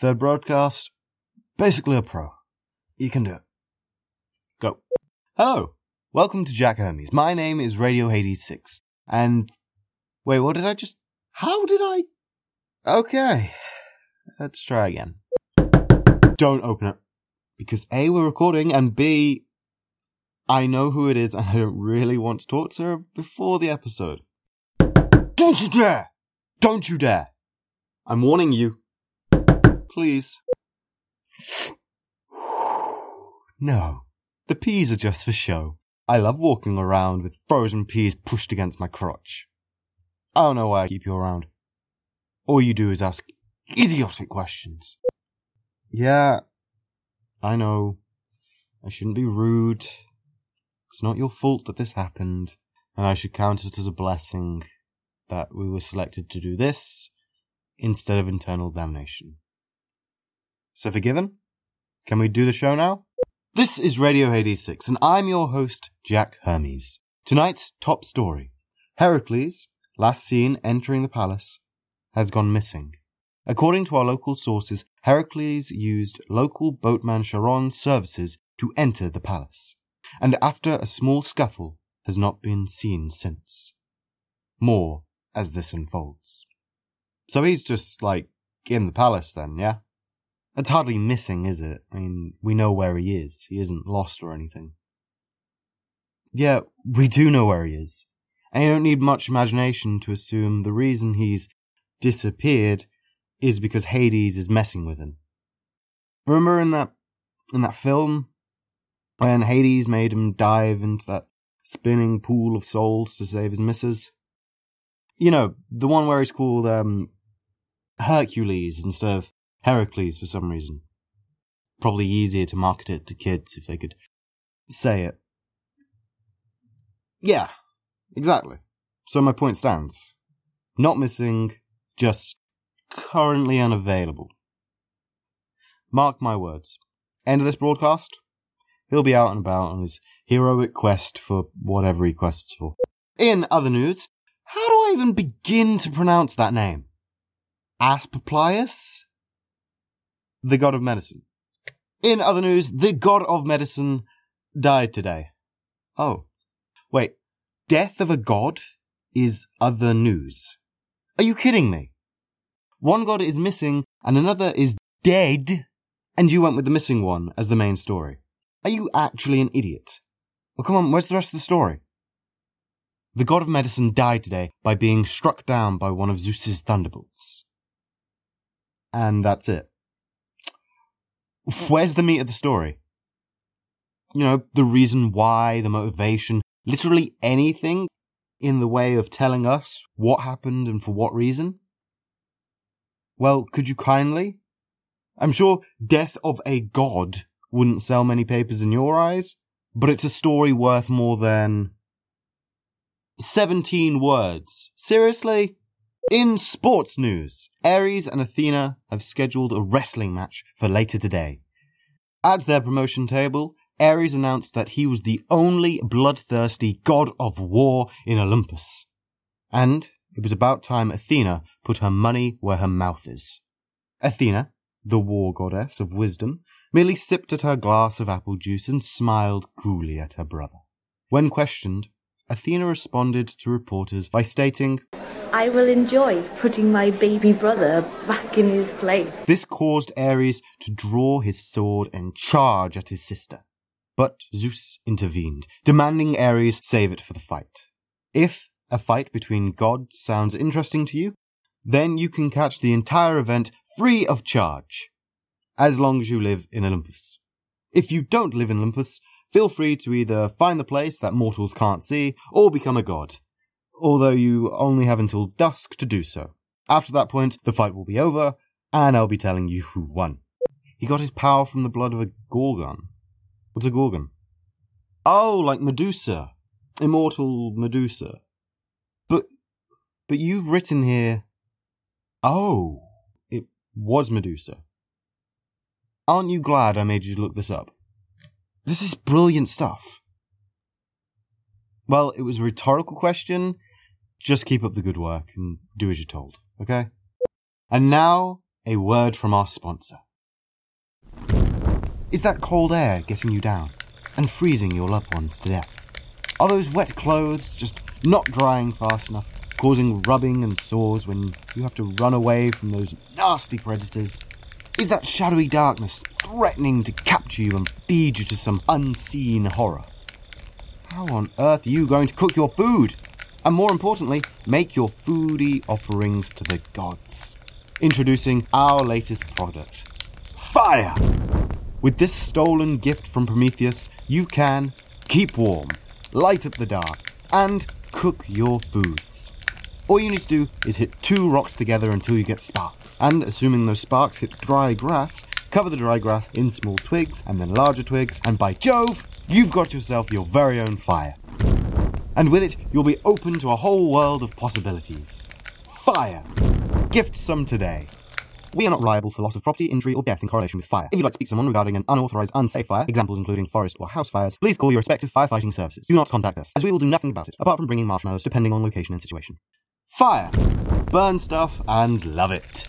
Third broadcast. Basically a pro. You can do it. Go. Hello. Welcome to Jack Hermes. My name is Radio Hades 6. And wait, what did I just How did I Okay. Let's try again. Don't open it. Because A, we're recording, and B, I know who it is, and I don't really want to talk to her before the episode. Don't you dare! Don't you dare! I'm warning you. Please. No. The peas are just for show. I love walking around with frozen peas pushed against my crotch. I don't know why I keep you around. All you do is ask idiotic questions. Yeah, I know. I shouldn't be rude. It's not your fault that this happened, and I should count it as a blessing that we were selected to do this instead of internal damnation. So forgiven? Can we do the show now? This is Radio Hades 6, and I'm your host, Jack Hermes. Tonight's top story. Heracles, last seen entering the palace, has gone missing. According to our local sources, Heracles used local boatman Charon's services to enter the palace, and after a small scuffle, has not been seen since. More as this unfolds. So he's just, like, in the palace then, yeah? It's hardly missing, is it? I mean, we know where he is. He isn't lost or anything. Yeah, we do know where he is. And you don't need much imagination to assume the reason he's disappeared is because Hades is messing with him. Remember in that in that film when Hades made him dive into that spinning pool of souls to save his missus? You know, the one where he's called um, Hercules instead of Heracles for some reason. Probably easier to market it to kids if they could say it. Yeah, exactly. So my point stands. Not missing, just currently unavailable. Mark my words. End of this broadcast, he'll be out and about on his heroic quest for whatever he quests for. In other news, how do I even begin to pronounce that name? Asclepius? The god of medicine. In other news, the god of medicine died today. Oh. Wait. Death of a god is other news. Are you kidding me? One god is missing and another is dead, and you went with the missing one as the main story. Are you actually an idiot? Well, come on, where's the rest of the story? The god of medicine died today by being struck down by one of Zeus's thunderbolts. And that's it. Where's the meat of the story? You know, the reason why, the motivation, literally anything in the way of telling us what happened and for what reason? Well, could you kindly? I'm sure Death of a God wouldn't sell many papers in your eyes, but it's a story worth more than 17 words. Seriously? In sports news, Ares and Athena have scheduled a wrestling match for later today. At their promotion table, Ares announced that he was the only bloodthirsty god of war in Olympus. And it was about time Athena put her money where her mouth is. Athena, the war goddess of wisdom, merely sipped at her glass of apple juice and smiled coolly at her brother. When questioned, Athena responded to reporters by stating, I will enjoy putting my baby brother back in his place. This caused Ares to draw his sword and charge at his sister. But Zeus intervened, demanding Ares save it for the fight. If a fight between gods sounds interesting to you, then you can catch the entire event free of charge, as long as you live in Olympus. If you don't live in Olympus, feel free to either find the place that mortals can't see or become a god, although you only have until dusk to do so. After that point, the fight will be over, and I'll be telling you who won. He got his power from the blood of a Gorgon. What's a Gorgon? Oh, like Medusa. Immortal Medusa. But, but you've written here, oh, it was Medusa. Aren't you glad I made you look this up? This is brilliant stuff. Well, it was a rhetorical question. Just keep up the good work and do as you're told, okay? And now, a word from our sponsor. Is that cold air getting you down and freezing your loved ones to death? Are those wet clothes just not drying fast enough, causing rubbing and sores when you have to run away from those nasty predators? Is that shadowy darkness threatening to capture you and feed you to some unseen horror? How on earth are you going to cook your food? And more importantly, make your foodie offerings to the gods. Introducing our latest product Fire! With this stolen gift from Prometheus, you can keep warm, light up the dark, and cook your foods. All you need to do is hit two rocks together until you get sparks. And assuming those sparks hit dry grass, cover the dry grass in small twigs and then larger twigs, and by Jove, you've got yourself your very own fire. And with it, you'll be open to a whole world of possibilities. Fire! Gift some today. We are not liable for loss of property, injury, or death in correlation with fire. If you'd like to speak to someone regarding an unauthorized, unsafe fire, examples including forest or house fires, please call your respective firefighting services. Do not contact us, as we will do nothing about it, apart from bringing marshmallows depending on location and situation. Fire! Burn stuff and love it.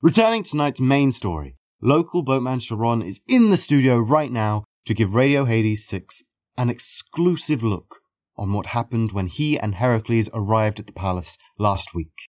Returning to tonight's main story, local boatman Charon is in the studio right now to give Radio Hades 6 an exclusive look on what happened when he and Heracles arrived at the palace last week.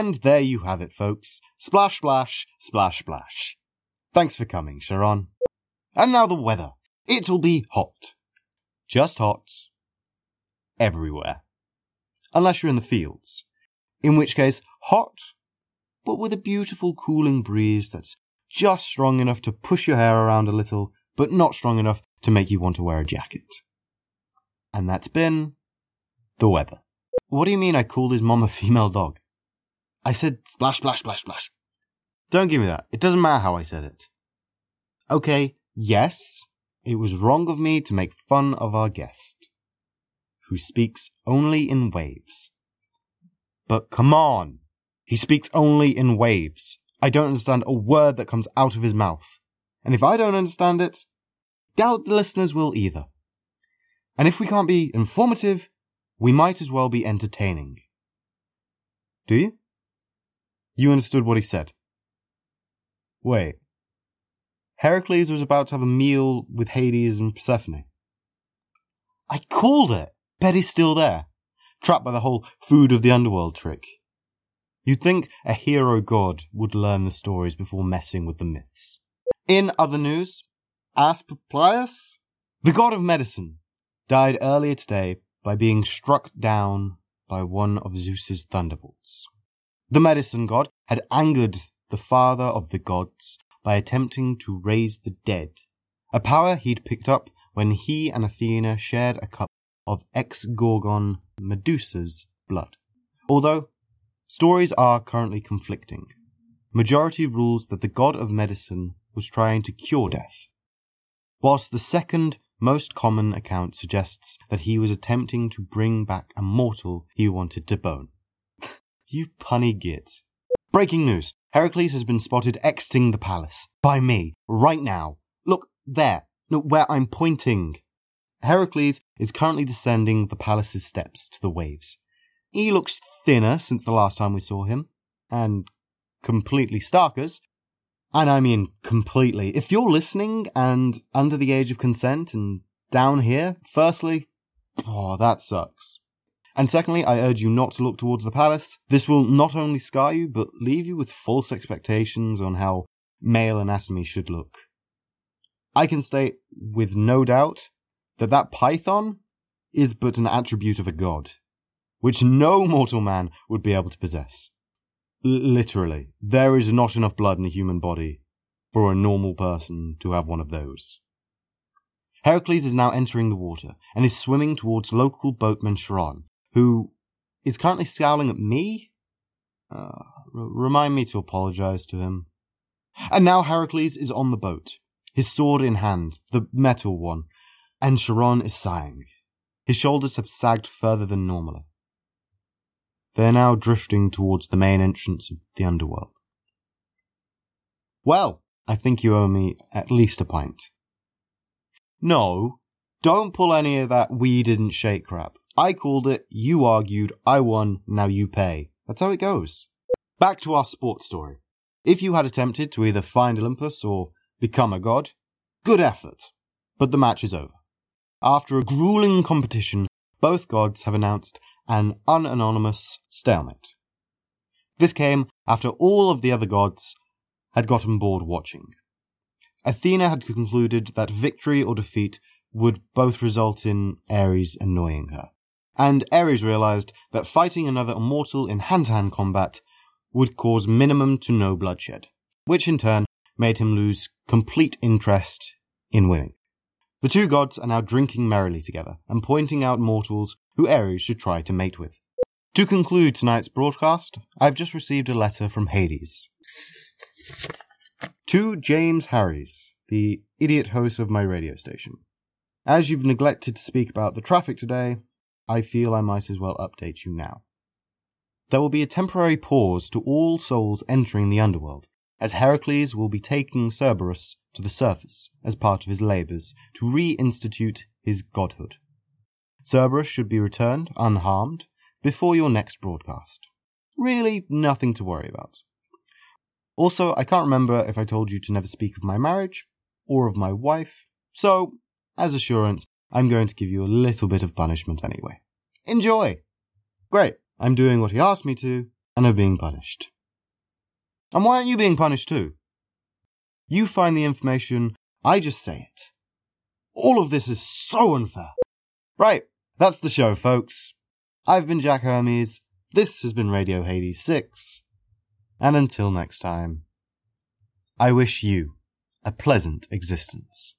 And there you have it, folks. Splash, splash, splash, splash. Thanks for coming, Charon. And now the weather. It'll be hot. Just hot. Everywhere. Unless you're in the fields. In which case, hot, but with a beautiful cooling breeze that's just strong enough to push your hair around a little, but not strong enough to make you want to wear a jacket. And that's been the weather. What do you mean I called his mom a female dog? I said splash, splash, splash, splash. Don't give me that. It doesn't matter how I said it. Okay, yes, it was wrong of me to make fun of our guest, who speaks only in waves. But come on, he speaks only in waves. I don't understand a word that comes out of his mouth. And if I don't understand it, doubt the listeners will either. And if we can't be informative, we might as well be entertaining. Do you? You understood what he said. Wait. Heracles was about to have a meal with Hades and Persephone. I called it! Bet he's still there, trapped by the whole food of the underworld trick. You'd think a hero god would learn the stories before messing with the myths. In other news, Asclepius, the god of medicine, died earlier today by being struck down by one of Zeus's thunderbolts. The medicine god had angered the father of the gods by attempting to raise the dead, a power he'd picked up when he and Athena shared a cup of ex Gorgon Medusa's blood. Although stories are currently conflicting, majority rules that the god of medicine was trying to cure death, whilst the second most common account suggests that he was attempting to bring back a mortal he wanted to bone. You punny git. Breaking news. Heracles has been spotted exiting the palace. By me. Right now. Look, there. Look where I'm pointing. Heracles is currently descending the palace's steps to the waves. He looks thinner since the last time we saw him. And completely starkers. And I mean completely. If you're listening and under the age of consent and down here, firstly, oh, that sucks. And secondly, I urge you not to look towards the palace. This will not only scar you, but leave you with false expectations on how male anatomy should look. I can state with no doubt that that python is but an attribute of a god, which no mortal man would be able to possess. L- literally, there is not enough blood in the human body for a normal person to have one of those. Heracles is now entering the water and is swimming towards local boatman Charon, who is currently scowling at me. Uh, r- remind me to apologize to him. And now Heracles is on the boat, his sword in hand, the metal one, and Charon is sighing. His shoulders have sagged further than normal. They are now drifting towards the main entrance of the underworld. Well, I think you owe me at least a pint. No, don't pull any of that we didn't shake crap. I called it, you argued, I won, now you pay. That's how it goes. Back to our sports story. If you had attempted to either find Olympus or become a god, good effort. But the match is over. After a grueling competition, both gods have announced an unanonymous stalemate. This came after all of the other gods had gotten bored watching. Athena had concluded that victory or defeat would both result in Ares annoying her. And Ares realized that fighting another immortal in hand to hand combat would cause minimum to no bloodshed, which in turn made him lose complete interest in winning. The two gods are now drinking merrily together and pointing out mortals who Ares should try to mate with. To conclude tonight's broadcast, I've just received a letter from Hades. To James Harries, the idiot host of my radio station. As you've neglected to speak about the traffic today, I feel I might as well update you now. There will be a temporary pause to all souls entering the underworld, as Heracles will be taking Cerberus to the surface as part of his labours to reinstitute his godhood. Cerberus should be returned unharmed before your next broadcast. Really nothing to worry about. Also, I can't remember if I told you to never speak of my marriage or of my wife, so, as assurance, I'm going to give you a little bit of punishment anyway. Enjoy! Great, I'm doing what he asked me to, and I'm being punished. And why aren't you being punished too? You find the information, I just say it. All of this is so unfair. Right, that's the show, folks. I've been Jack Hermes. This has been Radio Hades 6. And until next time, I wish you a pleasant existence.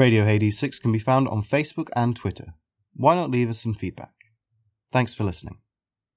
Radio Hades 6 can be found on Facebook and Twitter. Why not leave us some feedback? Thanks for listening.